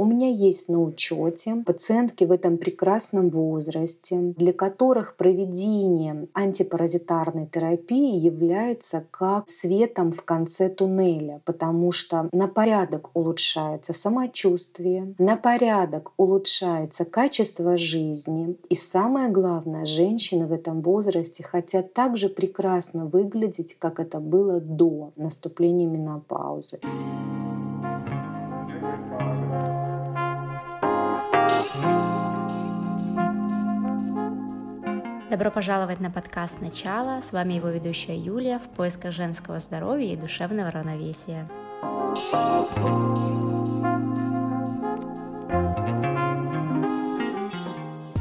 У меня есть на учете пациентки в этом прекрасном возрасте, для которых проведение антипаразитарной терапии является как светом в конце туннеля, потому что на порядок улучшается самочувствие, на порядок улучшается качество жизни. И самое главное, женщины в этом возрасте хотят также прекрасно выглядеть, как это было до наступления менопаузы. Добро пожаловать на подкаст «Начало». С вами его ведущая Юлия в поисках женского здоровья и душевного равновесия.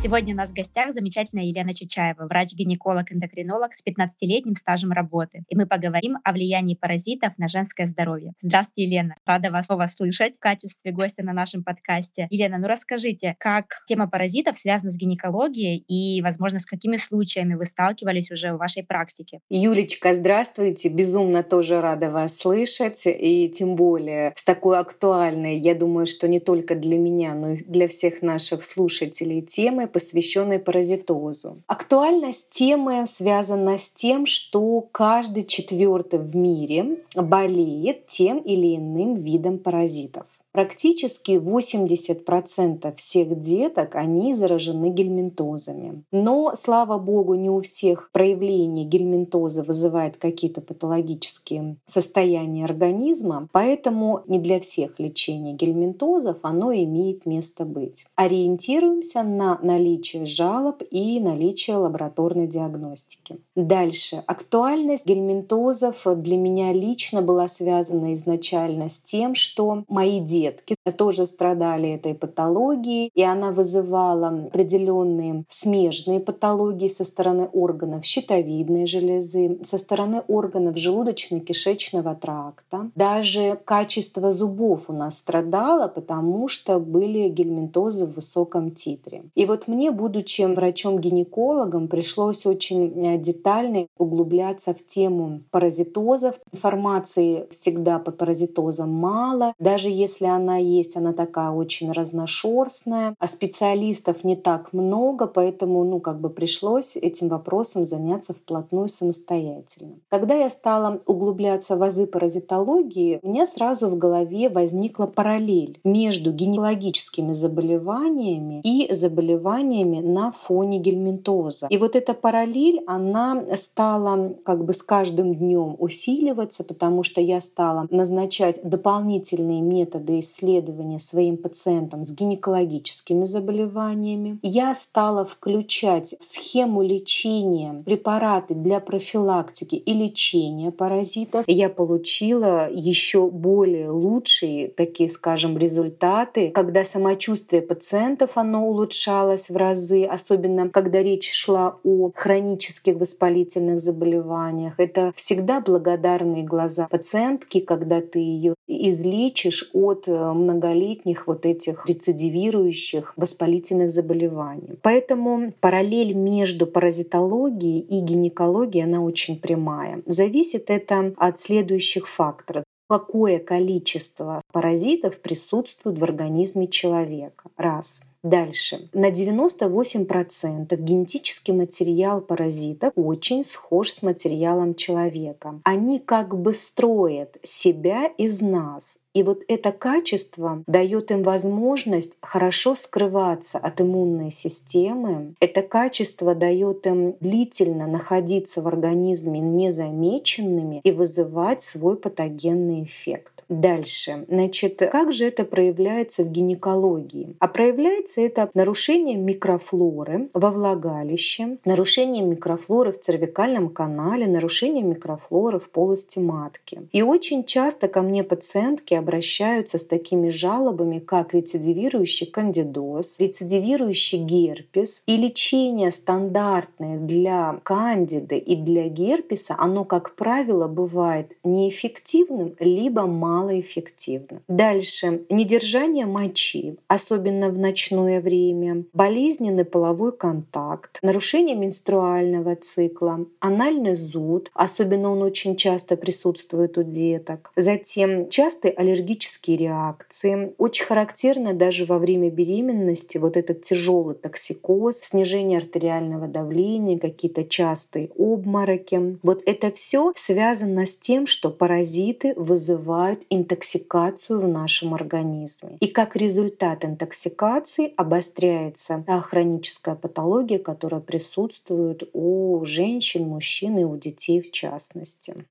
Сегодня у нас в гостях замечательная Елена Чучаева, врач-гинеколог-эндокринолог с 15-летним стажем работы. И мы поговорим о влиянии паразитов на женское здоровье. Здравствуйте, Елена. Рада вас снова слышать в качестве гостя на нашем подкасте. Елена, ну расскажите, как тема паразитов связана с гинекологией и, возможно, с какими случаями вы сталкивались уже в вашей практике? Юлечка, здравствуйте. Безумно тоже рада вас слышать. И тем более с такой актуальной, я думаю, что не только для меня, но и для всех наших слушателей темы посвященной паразитозу. Актуальность темы связана с тем, что каждый четвертый в мире болеет тем или иным видом паразитов. Практически 80% всех деток, они заражены гельминтозами. Но, слава богу, не у всех проявление гельминтоза вызывает какие-то патологические состояния организма, поэтому не для всех лечение гельминтозов оно имеет место быть. Ориентируемся на наличие жалоб и наличие лабораторной диагностики. Дальше. Актуальность гельминтозов для меня лично была связана изначально с тем, что мои дети детки тоже страдали этой патологией, и она вызывала определенные смежные патологии со стороны органов щитовидной железы, со стороны органов желудочно-кишечного тракта. Даже качество зубов у нас страдало, потому что были гельминтозы в высоком титре. И вот мне, будучи врачом-гинекологом, пришлось очень э, детально углубляться в тему паразитозов. Информации всегда по паразитозам мало. Даже если она есть, она такая очень разношерстная, а специалистов не так много, поэтому ну, как бы пришлось этим вопросом заняться вплотную самостоятельно. Когда я стала углубляться в азы паразитологии, у меня сразу в голове возникла параллель между гинекологическими заболеваниями и заболеваниями на фоне гельминтоза. И вот эта параллель, она стала как бы с каждым днем усиливаться, потому что я стала назначать дополнительные методы исследования своим пациентам с гинекологическими заболеваниями. Я стала включать в схему лечения препараты для профилактики и лечения паразитов. Я получила еще более лучшие, такие, скажем, результаты, когда самочувствие пациентов оно улучшалось в разы, особенно когда речь шла о хронических воспалительных заболеваниях. Это всегда благодарные глаза пациентки, когда ты ее излечишь от Э, многолетних вот этих рецидивирующих воспалительных заболеваний. Поэтому параллель между паразитологией и гинекологией, она очень прямая. Зависит это от следующих факторов какое количество паразитов присутствует в организме человека. Раз. Дальше. На 98% генетический материал паразитов очень схож с материалом человека. Они как бы строят себя из нас. И вот это качество дает им возможность хорошо скрываться от иммунной системы. Это качество дает им длительно находиться в организме незамеченными и вызывать свой патогенный эффект. Дальше. Значит, как же это проявляется в гинекологии? А проявляется это нарушением микрофлоры во влагалище, нарушением микрофлоры в цервикальном канале, нарушением микрофлоры в полости матки. И очень часто ко мне пациентки обращаются с такими жалобами, как рецидивирующий кандидоз, рецидивирующий герпес. И лечение стандартное для кандиды и для герпеса, оно, как правило, бывает неэффективным, либо мало малоэффективно. Дальше. Недержание мочи, особенно в ночное время, болезненный половой контакт, нарушение менструального цикла, анальный зуд, особенно он очень часто присутствует у деток. Затем частые аллергические реакции. Очень характерно даже во время беременности вот этот тяжелый токсикоз, снижение артериального давления, какие-то частые обмороки. Вот это все связано с тем, что паразиты вызывают интоксикацию в нашем организме. И как результат интоксикации обостряется та хроническая патология, которая присутствует у женщин, мужчин и у детей в частности.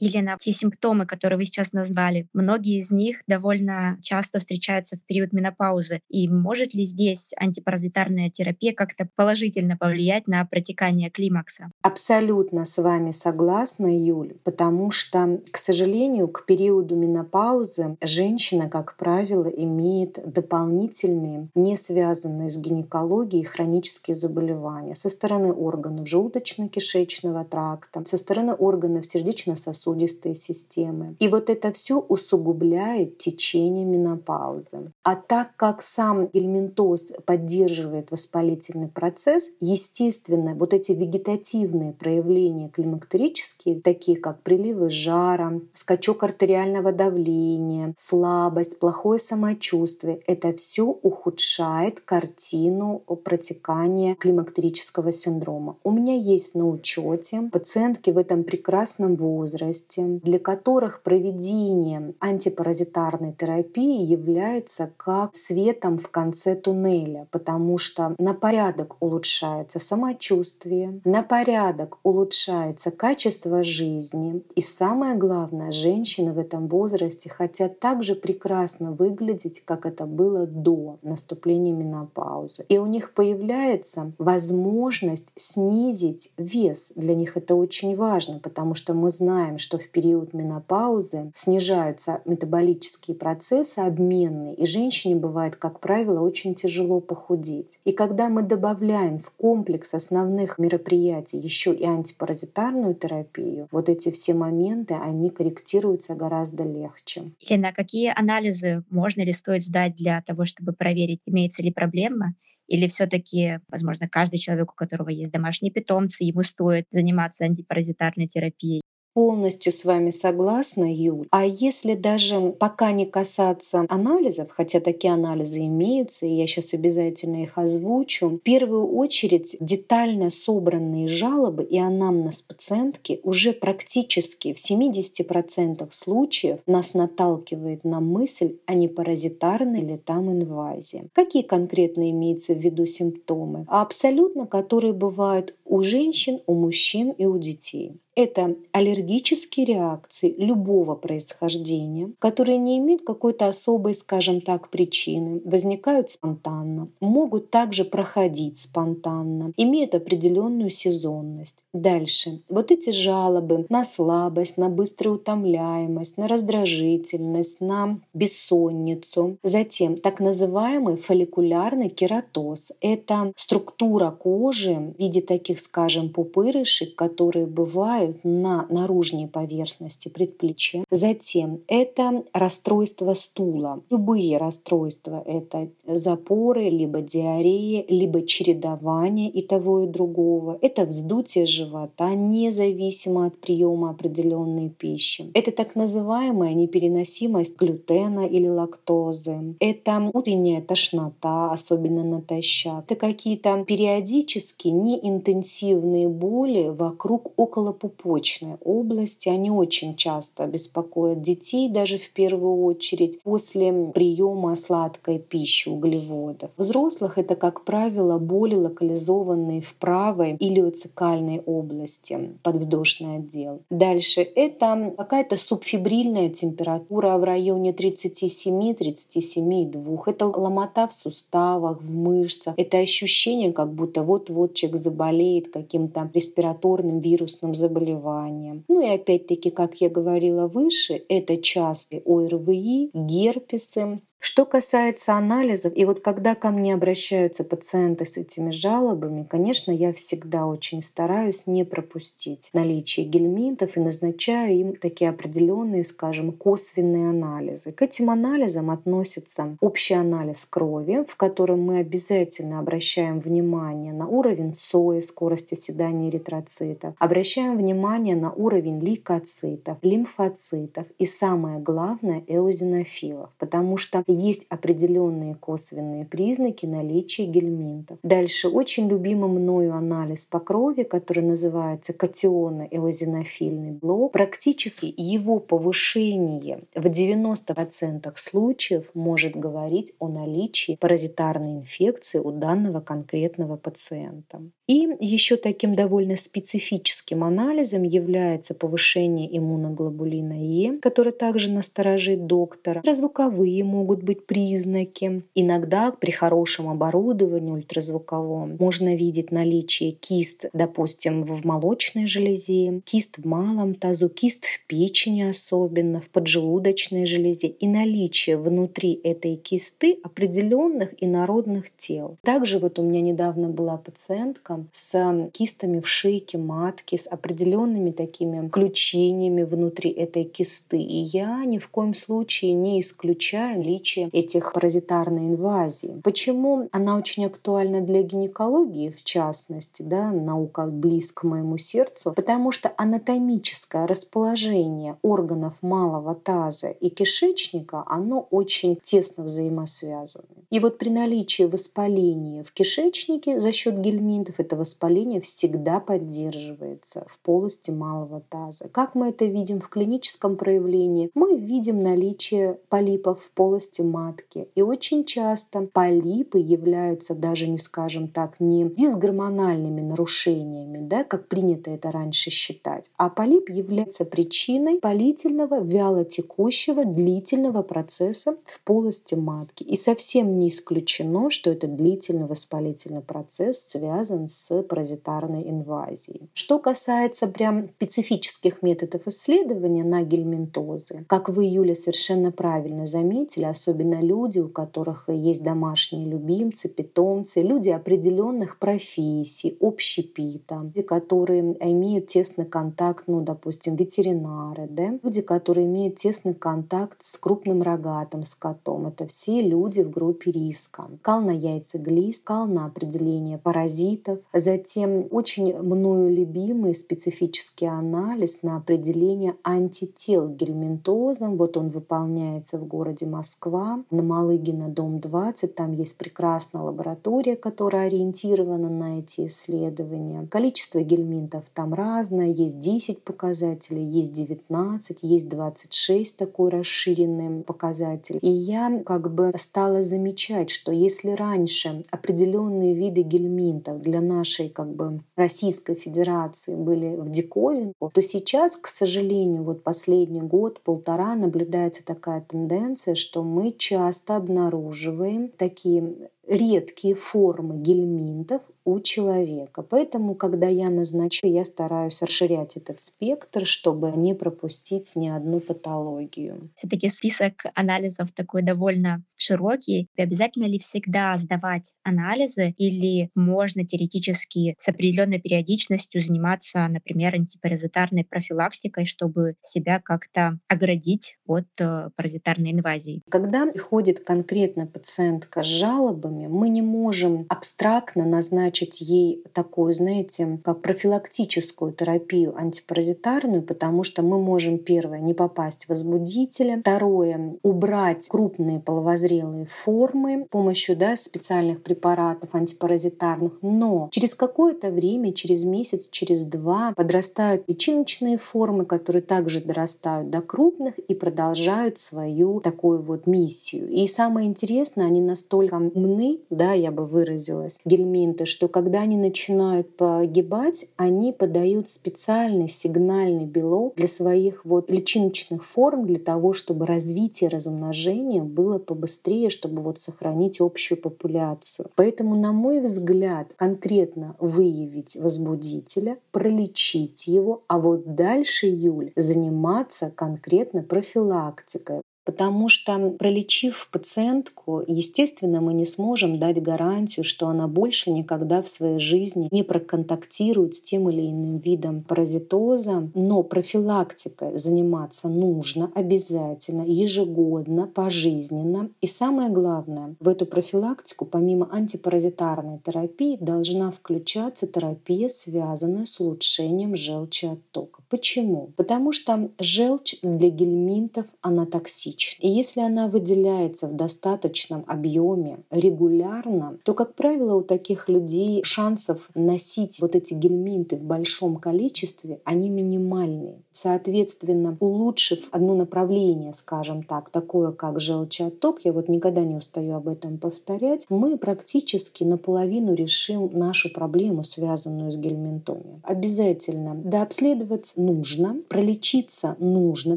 Елена, те симптомы, которые вы сейчас назвали, многие из них довольно часто встречаются в период менопаузы. И может ли здесь антипаразитарная терапия как-то положительно повлиять на протекание климакса? Абсолютно с вами согласна, Юль, потому что, к сожалению, к периоду менопаузы женщина, как правило, имеет дополнительные, не связанные с гинекологией, хронические заболевания со стороны органов желудочно-кишечного тракта, со стороны органов сердечно-сосудистой сосудистой системы. И вот это все усугубляет течение менопаузы. А так как сам гельминтоз поддерживает воспалительный процесс, естественно, вот эти вегетативные проявления климактерические, такие как приливы жара, скачок артериального давления, слабость, плохое самочувствие, это все ухудшает картину протекания климактерического синдрома. У меня есть на учете пациентки в этом прекрасном возрасте, возрасте, для которых проведение антипаразитарной терапии является как светом в конце туннеля, потому что на порядок улучшается самочувствие, на порядок улучшается качество жизни. И самое главное, женщины в этом возрасте хотят также прекрасно выглядеть, как это было до наступления менопаузы. И у них появляется возможность снизить вес. Для них это очень важно, потому что мы знаем, что в период менопаузы снижаются метаболические процессы обменные, и женщине бывает, как правило, очень тяжело похудеть. И когда мы добавляем в комплекс основных мероприятий еще и антипаразитарную терапию, вот эти все моменты, они корректируются гораздо легче. Елена, а какие анализы можно ли стоит сдать для того, чтобы проверить, имеется ли проблема? Или все-таки, возможно, каждый человек, у которого есть домашние питомцы, ему стоит заниматься антипаразитарной терапией? Полностью с вами согласна, Юль. А если даже пока не касаться анализов, хотя такие анализы имеются, и я сейчас обязательно их озвучу, в первую очередь детально собранные жалобы и анамнез пациентки уже практически в 70% случаев нас наталкивает на мысль о непаразитарной ли там инвазии. Какие конкретно имеются в виду симптомы? Абсолютно, которые бывают у женщин, у мужчин и у детей это аллергические реакции любого происхождения, которые не имеют какой-то особой, скажем так, причины, возникают спонтанно, могут также проходить спонтанно, имеют определенную сезонность. Дальше. Вот эти жалобы на слабость, на быструю утомляемость, на раздражительность, на бессонницу. Затем так называемый фолликулярный кератоз. Это структура кожи в виде таких, скажем, пупырышек, которые бывают возникают на наружной поверхности предплечья. Затем это расстройство стула. Любые расстройства — это запоры, либо диарея, либо чередование и того, и другого. Это вздутие живота, независимо от приема определенной пищи. Это так называемая непереносимость глютена или лактозы. Это утренняя тошнота, особенно натощак. Это какие-то периодически неинтенсивные боли вокруг около почечной области. Они очень часто беспокоят детей, даже в первую очередь, после приема сладкой пищи, углеводов. Взрослых это, как правило, боли, локализованные в правой илиоцикальной области, подвздошный отдел. Дальше это какая-то субфибрильная температура в районе 37-37,2. Это ломота в суставах, в мышцах. Это ощущение, как будто вот-вот человек заболеет каким-то респираторным вирусным заболеванием заболеваниям. Ну и опять-таки, как я говорила выше, это частые ОРВИ, герпесы, Что касается анализов, и вот когда ко мне обращаются пациенты с этими жалобами, конечно, я всегда очень стараюсь не пропустить наличие гельминтов и назначаю им такие определенные, скажем, косвенные анализы. К этим анализам относится общий анализ крови, в котором мы обязательно обращаем внимание на уровень сои, скорость оседания эритроцитов, обращаем внимание на уровень лейкоцитов, лимфоцитов и самое главное эозинофилов, потому что есть определенные косвенные признаки наличия гельминтов. Дальше очень любимый мною анализ по крови, который называется катионно-эозинофильный блок. Практически его повышение в 90% случаев может говорить о наличии паразитарной инфекции у данного конкретного пациента. И еще таким довольно специфическим анализом является повышение иммуноглобулина Е, который также насторожит доктора. Раззвуковые могут быть признаки. Иногда при хорошем оборудовании ультразвуковом можно видеть наличие кист, допустим, в молочной железе, кист в малом тазу, кист в печени особенно, в поджелудочной железе и наличие внутри этой кисты определенных инородных тел. Также вот у меня недавно была пациентка, с кистами в шейке матки, с определенными такими включениями внутри этой кисты. И я ни в коем случае не исключаю наличие этих паразитарной инвазий. Почему она очень актуальна для гинекологии, в частности, да, наука близка к моему сердцу? Потому что анатомическое расположение органов малого таза и кишечника, оно очень тесно взаимосвязано. И вот при наличии воспаления в кишечнике за счет гельминтов это воспаление всегда поддерживается в полости малого таза. Как мы это видим в клиническом проявлении? Мы видим наличие полипов в полости матки. И очень часто полипы являются даже, не скажем так, не дисгормональными нарушениями, да, как принято это раньше считать, а полип является причиной полительного, вялотекущего, длительного процесса в полости матки. И совсем не исключено, что этот длительный воспалительный процесс связан с паразитарной инвазией. Что касается прям специфических методов исследования на гельминтозы, как вы, Юля, совершенно правильно заметили, особенно люди, у которых есть домашние любимцы, питомцы, люди определенных профессий, общепита, которые имеют тесный контакт, ну, допустим, ветеринары, да, люди, которые имеют тесный контакт с крупным рогатым скотом. Это все люди в группе риска. Кал на яйцеглист, кал на определение паразитов, Затем очень мною любимый специфический анализ на определение антител к гельминтозам. Вот он выполняется в городе Москва, на Малыгина, дом 20. Там есть прекрасная лаборатория, которая ориентирована на эти исследования. Количество гельминтов там разное. Есть 10 показателей, есть 19, есть 26 такой расширенный показатель. И я как бы стала замечать, что если раньше определенные виды гельминтов для нашей как бы Российской Федерации были в диковинку, то сейчас, к сожалению, вот последний год-полтора наблюдается такая тенденция, что мы часто обнаруживаем такие редкие формы гельминтов у человека. Поэтому, когда я назначаю, я стараюсь расширять этот спектр, чтобы не пропустить ни одну патологию. Все-таки список анализов такой довольно широкий. И обязательно ли всегда сдавать анализы или можно теоретически с определенной периодичностью заниматься, например, антипаразитарной профилактикой, чтобы себя как-то оградить от э, паразитарной инвазии? Когда приходит конкретно пациентка с жалобами, мы не можем абстрактно назначить назначить ей такую, знаете, как профилактическую терапию антипаразитарную, потому что мы можем, первое, не попасть в возбудителя, второе, убрать крупные половозрелые формы с помощью да, специальных препаратов антипаразитарных, но через какое-то время, через месяц, через два подрастают личиночные формы, которые также дорастают до крупных и продолжают свою такую вот миссию. И самое интересное, они настолько умны, да, я бы выразилась, гельминты, что когда они начинают погибать, они подают специальный сигнальный белок для своих вот личиночных форм, для того, чтобы развитие размножения было побыстрее, чтобы вот сохранить общую популяцию. Поэтому, на мой взгляд, конкретно выявить возбудителя, пролечить его, а вот дальше, Юль, заниматься конкретно профилактикой. Потому что пролечив пациентку, естественно, мы не сможем дать гарантию, что она больше никогда в своей жизни не проконтактирует с тем или иным видом паразитоза. Но профилактикой заниматься нужно обязательно, ежегодно, пожизненно. И самое главное, в эту профилактику помимо антипаразитарной терапии должна включаться терапия, связанная с улучшением желчи оттока. Почему? Потому что желчь для гельминтов, она токсична. И если она выделяется в достаточном объеме регулярно, то, как правило, у таких людей шансов носить вот эти гельминты в большом количестве, они минимальные. Соответственно, улучшив одно направление, скажем так, такое как желчеотток, я вот никогда не устаю об этом повторять, мы практически наполовину решим нашу проблему, связанную с гельминтомией. Обязательно дообследовать нужно, пролечиться нужно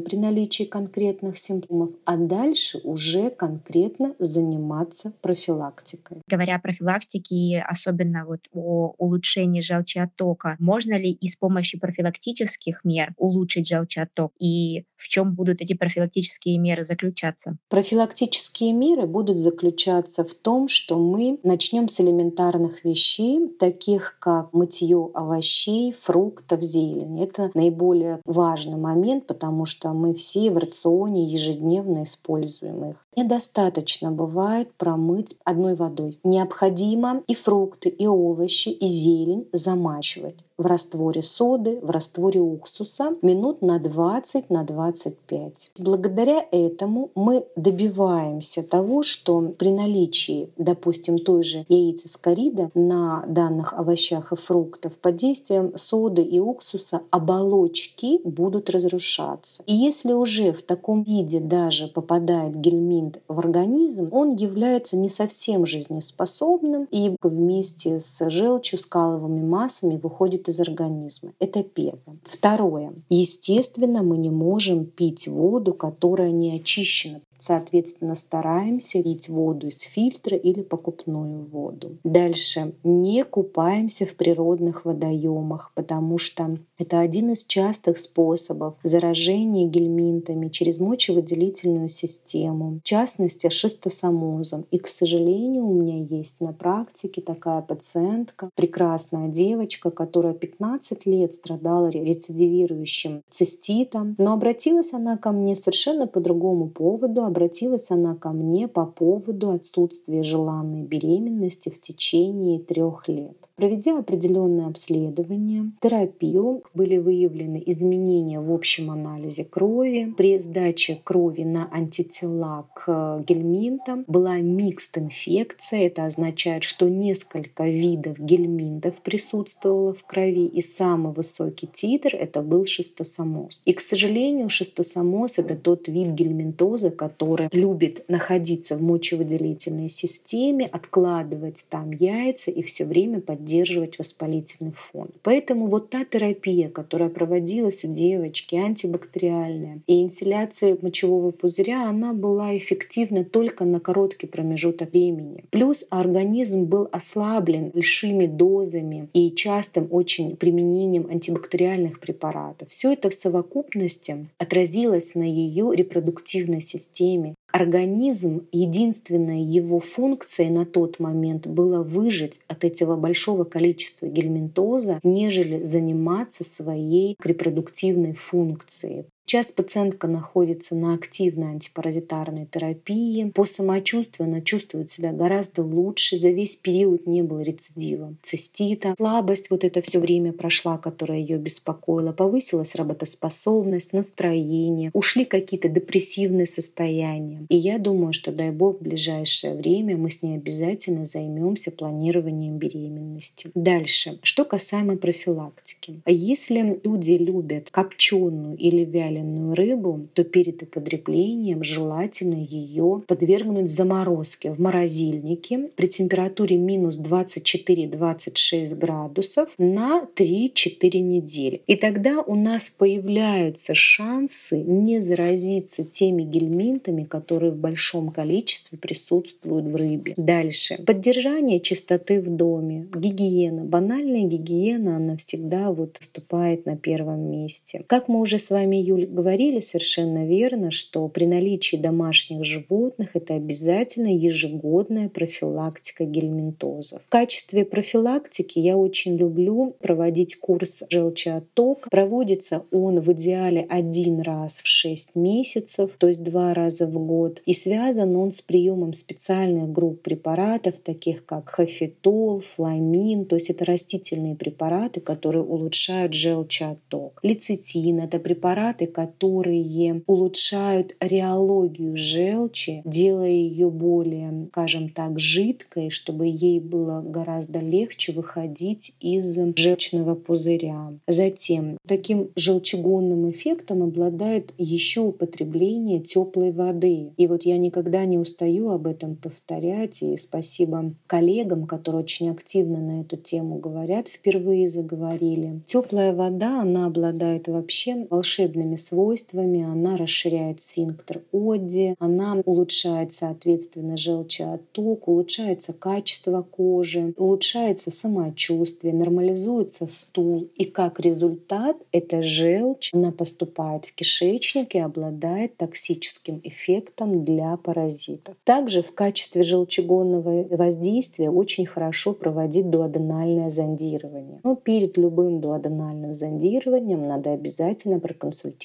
при наличии конкретных симптомов, а дальше уже конкретно заниматься профилактикой. Говоря о профилактике, особенно вот о улучшении желчеоттока, можно ли и с помощью профилактических мер улучшить желчеотток? И в чем будут эти профилактические меры заключаться? Профилактические меры будут заключаться в том, что мы начнем с элементарных вещей, таких как мытье овощей, фруктов, зелени. Это наиболее важный момент, потому что мы все в рационе ежедневно используем их. Недостаточно бывает промыть одной водой. Необходимо и фрукты, и овощи, и зелень замачивать в растворе соды, в растворе уксуса минут на 20 на 25. Благодаря этому мы добиваемся того, что при наличии, допустим, той же яйцескорида на данных овощах и фруктах под действием соды и уксуса оболочки будут разрушаться. И если уже в таком виде даже попадает гельминт в организм, он является не совсем жизнеспособным и вместе с желчью, скаловыми массами выходит из организма. Это первое. Второе. Естественно, мы не можем пить воду, которая не очищена. Соответственно, стараемся пить воду из фильтра или покупную воду. Дальше. Не купаемся в природных водоемах, потому что это один из частых способов заражения гельминтами через мочевыделительную систему, в частности, шистосомозом. И, к сожалению, у меня есть на практике такая пациентка, прекрасная девочка, которая 15 лет страдала рецидивирующим циститом, но обратилась она ко мне совершенно по другому поводу, обратилась она ко мне по поводу отсутствия желанной беременности в течение трех лет. Проведя определенное обследование, терапию, были выявлены изменения в общем анализе крови. При сдаче крови на антитела к гельминтам была микст инфекция. Это означает, что несколько видов гельминтов присутствовало в крови, и самый высокий титр это был шистосомоз. И, к сожалению, шистосомоз это тот вид гельминтоза, который любит находиться в мочевыделительной системе, откладывать там яйца и все время поддерживать поддерживать воспалительный фон. Поэтому вот та терапия, которая проводилась у девочки, антибактериальная, и инстилляция мочевого пузыря, она была эффективна только на короткий промежуток времени. Плюс организм был ослаблен большими дозами и частым очень применением антибактериальных препаратов. Все это в совокупности отразилось на ее репродуктивной системе, организм, единственной его функцией на тот момент было выжить от этого большого количества гельминтоза, нежели заниматься своей репродуктивной функцией. Сейчас пациентка находится на активной антипаразитарной терапии. По самочувствию она чувствует себя гораздо лучше. За весь период не было рецидива цистита. Слабость вот это все время прошла, которая ее беспокоила. Повысилась работоспособность, настроение. Ушли какие-то депрессивные состояния. И я думаю, что, дай бог, в ближайшее время мы с ней обязательно займемся планированием беременности. Дальше. Что касаемо профилактики. Если люди любят копченую или вяленую вяленую рыбу, то перед употреблением желательно ее подвергнуть заморозке в морозильнике при температуре минус 24-26 градусов на 3-4 недели. И тогда у нас появляются шансы не заразиться теми гельминтами, которые в большом количестве присутствуют в рыбе. Дальше. Поддержание чистоты в доме, гигиена. Банальная гигиена, она всегда вот выступает на первом месте. Как мы уже с вами, Юля, говорили совершенно верно, что при наличии домашних животных это обязательно ежегодная профилактика гельминтозов. В качестве профилактики я очень люблю проводить курс желчеоттока. Проводится он в идеале один раз в 6 месяцев, то есть два раза в год. И связан он с приемом специальных групп препаратов, таких как хофитол, фламин, то есть это растительные препараты, которые улучшают желчеотток. Лецитин — это препараты, которые улучшают реологию желчи, делая ее более, скажем так, жидкой, чтобы ей было гораздо легче выходить из желчного пузыря. Затем таким желчегонным эффектом обладает еще употребление теплой воды. И вот я никогда не устаю об этом повторять. И спасибо коллегам, которые очень активно на эту тему говорят, впервые заговорили. Теплая вода, она обладает вообще волшебными свойствами. Она расширяет сфинктер Одди, она улучшает, соответственно, желчеотток, улучшается качество кожи, улучшается самочувствие, нормализуется стул. И как результат эта желчь, она поступает в кишечник и обладает токсическим эффектом для паразитов. Также в качестве желчегонного воздействия очень хорошо проводить дуоденальное зондирование. Но перед любым дуоденальным зондированием надо обязательно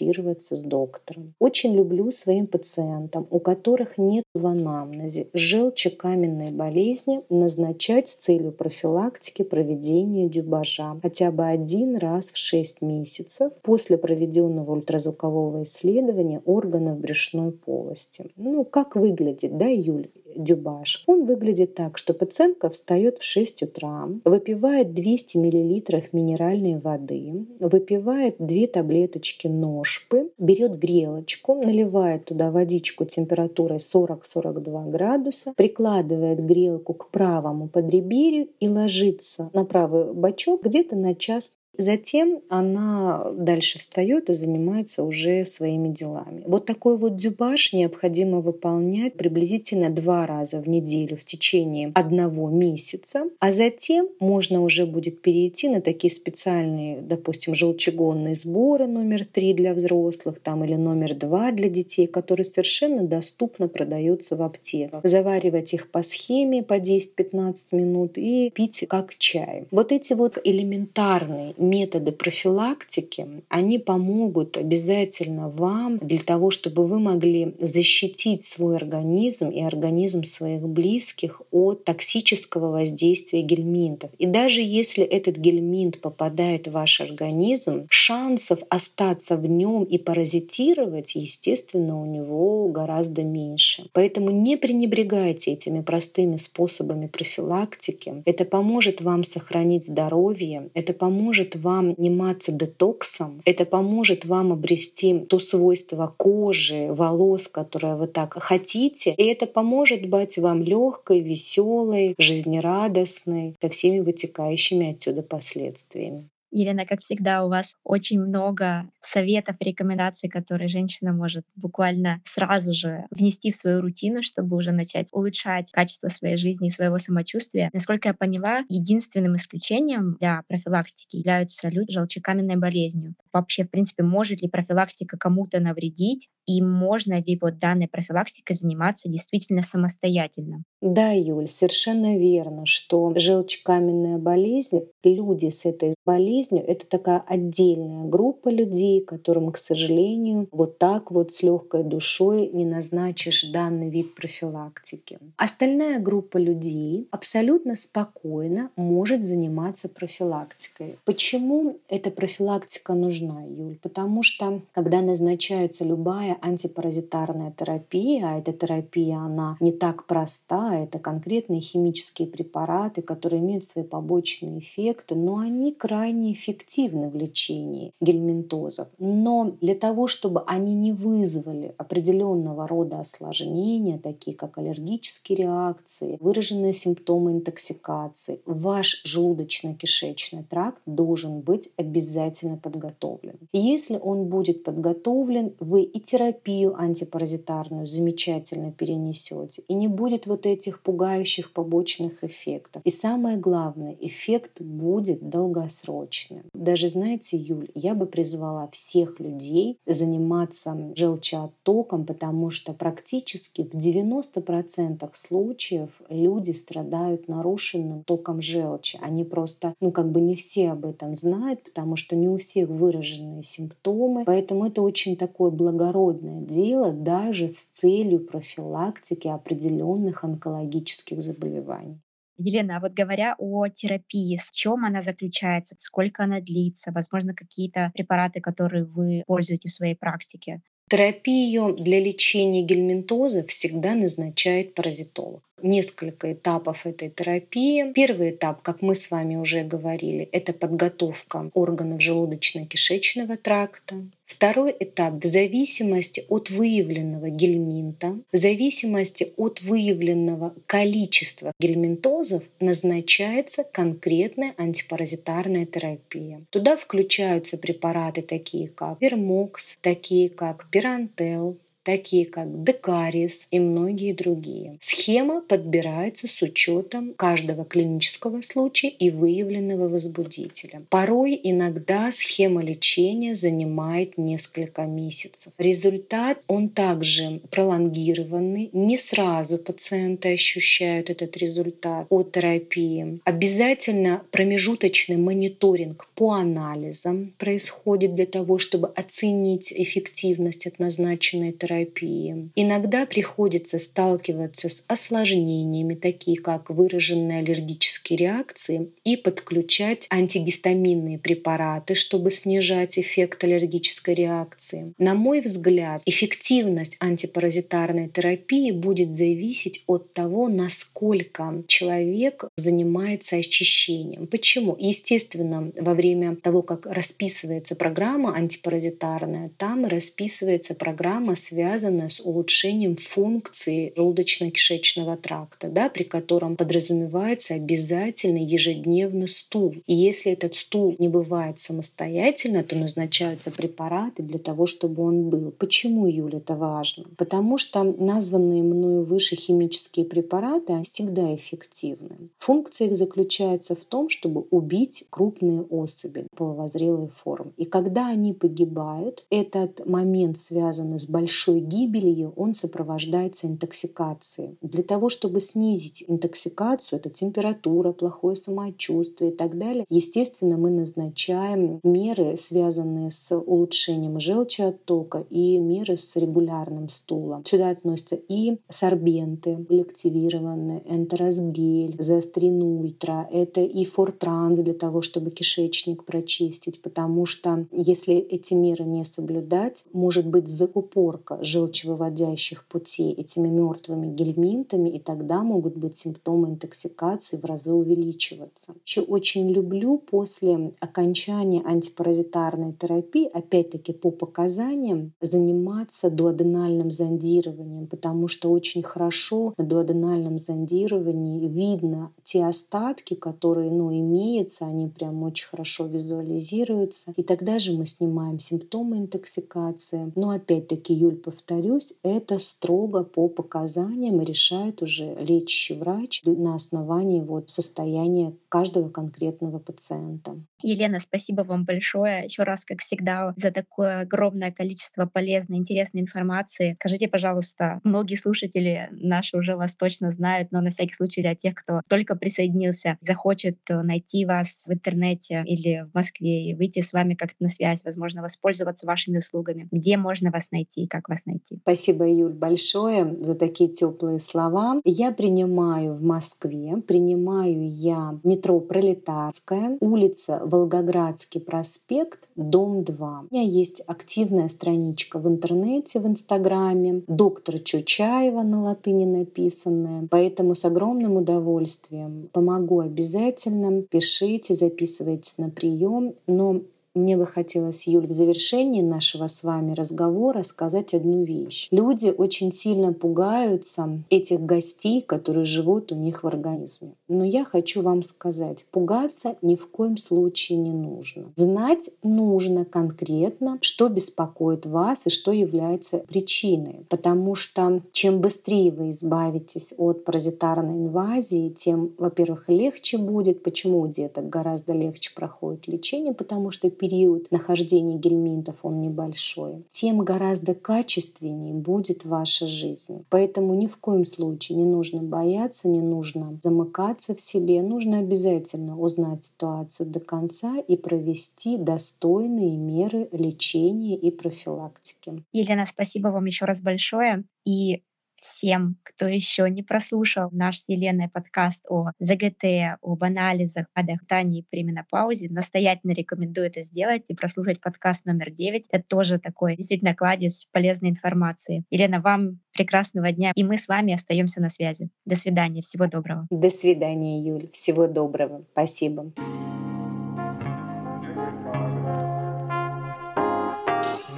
проконсультироваться с доктором. Очень люблю своим пациентам, у которых нет в анамнезе желчекаменной болезни, назначать с целью профилактики проведения дюбажа хотя бы один раз в 6 месяцев после проведенного ультразвукового исследования органов брюшной полости. Ну, как выглядит, да, Юль? Дюбаш. Он выглядит так, что пациентка встает в 6 утра, выпивает 200 мл минеральной воды, выпивает 2 таблеточки ножпы, берет грелочку, наливает туда водичку температурой 40-42 градуса, прикладывает грелку к правому подреберью и ложится на правый бочок где-то на час Затем она дальше встает и занимается уже своими делами. Вот такой вот дюбаш необходимо выполнять приблизительно два раза в неделю в течение одного месяца, а затем можно уже будет перейти на такие специальные, допустим, желчегонные сборы номер три для взрослых там, или номер два для детей, которые совершенно доступно продаются в аптеках. Заваривать их по схеме по 10-15 минут и пить как чай. Вот эти вот элементарные методы профилактики, они помогут обязательно вам для того, чтобы вы могли защитить свой организм и организм своих близких от токсического воздействия гельминтов. И даже если этот гельминт попадает в ваш организм, шансов остаться в нем и паразитировать, естественно, у него гораздо меньше. Поэтому не пренебрегайте этими простыми способами профилактики. Это поможет вам сохранить здоровье, это поможет вам заниматься детоксом. Это поможет вам обрести то свойство кожи, волос, которое вы так хотите. И это поможет быть вам легкой, веселой, жизнерадостной, со всеми вытекающими отсюда последствиями. Елена, как всегда, у вас очень много советов, рекомендаций, которые женщина может буквально сразу же внести в свою рутину, чтобы уже начать улучшать качество своей жизни и своего самочувствия. Насколько я поняла, единственным исключением для профилактики являются люди с желчекаменной болезнью. Вообще, в принципе, может ли профилактика кому-то навредить? И можно ли вот данной профилактикой заниматься действительно самостоятельно? Да, Юль, совершенно верно, что желчекаменная болезнь, люди с этой болезнью, это такая отдельная группа людей, которым, к сожалению, вот так вот с легкой душой не назначишь данный вид профилактики. Остальная группа людей абсолютно спокойно может заниматься профилактикой. Почему эта профилактика нужна, Юль? Потому что, когда назначается любая антипаразитарная терапия, а эта терапия, она не так проста, это конкретные химические препараты, которые имеют свои побочные эффекты, но они крайне эффективны в лечении гельминтозов. Но для того, чтобы они не вызвали определенного рода осложнения, такие как аллергические реакции, выраженные симптомы интоксикации, ваш желудочно-кишечный тракт должен быть обязательно подготовлен. Если он будет подготовлен, вы и терапию антипаразитарную замечательно перенесете, и не будет вот этих пугающих побочных эффектов. И самое главное, эффект будет долгосрочным. Даже, знаете, Юль, я бы призвала всех людей заниматься желчеоттоком, потому что практически в 90% случаев люди страдают нарушенным током желчи. Они просто, ну как бы не все об этом знают, потому что не у всех выраженные симптомы. Поэтому это очень такое благородное дело даже с целью профилактики определенных онкологических заболеваний. Елена, а вот говоря о терапии, в чем она заключается, сколько она длится, возможно, какие-то препараты, которые вы пользуете в своей практике? Терапию для лечения гельминтоза всегда назначает паразитолог несколько этапов этой терапии. Первый этап, как мы с вами уже говорили, это подготовка органов желудочно-кишечного тракта. Второй этап в зависимости от выявленного гельминта, в зависимости от выявленного количества гельминтозов назначается конкретная антипаразитарная терапия. Туда включаются препараты такие как Вермокс, такие как Пирантел, такие как декарис и многие другие. Схема подбирается с учетом каждого клинического случая и выявленного возбудителя. Порой иногда схема лечения занимает несколько месяцев. Результат, он также пролонгированный. Не сразу пациенты ощущают этот результат от терапии. Обязательно промежуточный мониторинг по анализам происходит для того, чтобы оценить эффективность от назначенной терапии терапии. Иногда приходится сталкиваться с осложнениями, такие как выраженные аллергические реакции, и подключать антигистаминные препараты, чтобы снижать эффект аллергической реакции. На мой взгляд, эффективность антипаразитарной терапии будет зависеть от того, насколько человек занимается очищением. Почему? Естественно, во время того, как расписывается программа антипаразитарная, там расписывается программа, связанная связано с улучшением функции желудочно-кишечного тракта, да, при котором подразумевается обязательно ежедневно стул. И если этот стул не бывает самостоятельно, то назначаются препараты для того, чтобы он был. Почему, Юля, это важно? Потому что названные мною выше химические препараты всегда эффективны. Функция их заключается в том, чтобы убить крупные особи половозрелой формы. И когда они погибают, этот момент связан с большой большой гибелью он сопровождается интоксикацией. Для того, чтобы снизить интоксикацию, это температура, плохое самочувствие и так далее, естественно, мы назначаем меры, связанные с улучшением желчеоттока и меры с регулярным стулом. Сюда относятся и сорбенты, лективированные, энтеросгель, заострин ультра, это и фортранс для того, чтобы кишечник прочистить, потому что если эти меры не соблюдать, может быть закупорка желчевыводящих путей этими мертвыми гельминтами, и тогда могут быть симптомы интоксикации в разы увеличиваться. Еще очень люблю после окончания антипаразитарной терапии, опять-таки по показаниям, заниматься дуоденальным зондированием, потому что очень хорошо на дуоденальном зондировании видно те остатки, которые ну, имеются, они прям очень хорошо визуализируются. И тогда же мы снимаем симптомы интоксикации. Но опять-таки, Юль, повторюсь, это строго по показаниям решает уже лечащий врач на основании вот состояния каждого конкретного пациента. Елена, спасибо вам большое еще раз, как всегда, за такое огромное количество полезной, интересной информации. Скажите, пожалуйста, многие слушатели наши уже вас точно знают, но на всякий случай для тех, кто только присоединился, захочет найти вас в интернете или в Москве и выйти с вами как-то на связь, возможно, воспользоваться вашими услугами. Где можно вас найти, как вас найти? Спасибо, Юль, большое за такие теплые слова. Я принимаю в Москве, принимаю я метро Пролетарская, улица Волгоградский проспект, дом 2. У меня есть активная страничка в интернете, в Инстаграме, доктор Чучаева на латыни написанная. Поэтому с огромным удовольствием помогу обязательно. Пишите, записывайтесь на прием. Но мне бы хотелось, Юль, в завершении нашего с вами разговора сказать одну вещь. Люди очень сильно пугаются этих гостей, которые живут у них в организме. Но я хочу вам сказать, пугаться ни в коем случае не нужно. Знать нужно конкретно, что беспокоит вас и что является причиной. Потому что чем быстрее вы избавитесь от паразитарной инвазии, тем, во-первых, легче будет. Почему у деток гораздо легче проходит лечение? Потому что период нахождения гельминтов он небольшой. Тем гораздо качественнее будет ваша жизнь. Поэтому ни в коем случае не нужно бояться, не нужно замыкаться в себе. Нужно обязательно узнать ситуацию до конца и провести достойные меры лечения и профилактики. Елена, спасибо вам еще раз большое. И всем, кто еще не прослушал наш с Еленой подкаст о ЗГТ, об анализах, о дыхании при менопаузе, настоятельно рекомендую это сделать и прослушать подкаст номер 9. Это тоже такой действительно кладезь полезной информации. Елена, вам прекрасного дня, и мы с вами остаемся на связи. До свидания, всего доброго. До свидания, Юль, всего доброго. Спасибо.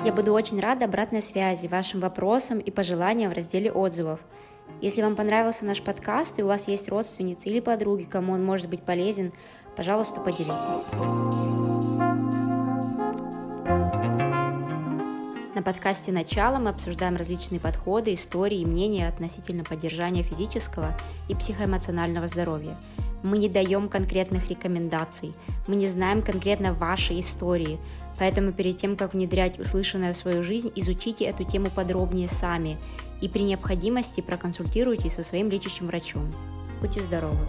Я буду очень рада обратной связи, вашим вопросам и пожеланиям в разделе отзывов. Если вам понравился наш подкаст и у вас есть родственницы или подруги, кому он может быть полезен, пожалуйста, поделитесь. На подкасте «Начало» мы обсуждаем различные подходы, истории и мнения относительно поддержания физического и психоэмоционального здоровья. Мы не даем конкретных рекомендаций, мы не знаем конкретно вашей истории, Поэтому перед тем, как внедрять услышанное в свою жизнь, изучите эту тему подробнее сами и при необходимости проконсультируйтесь со своим лечащим врачом. Будьте здоровы!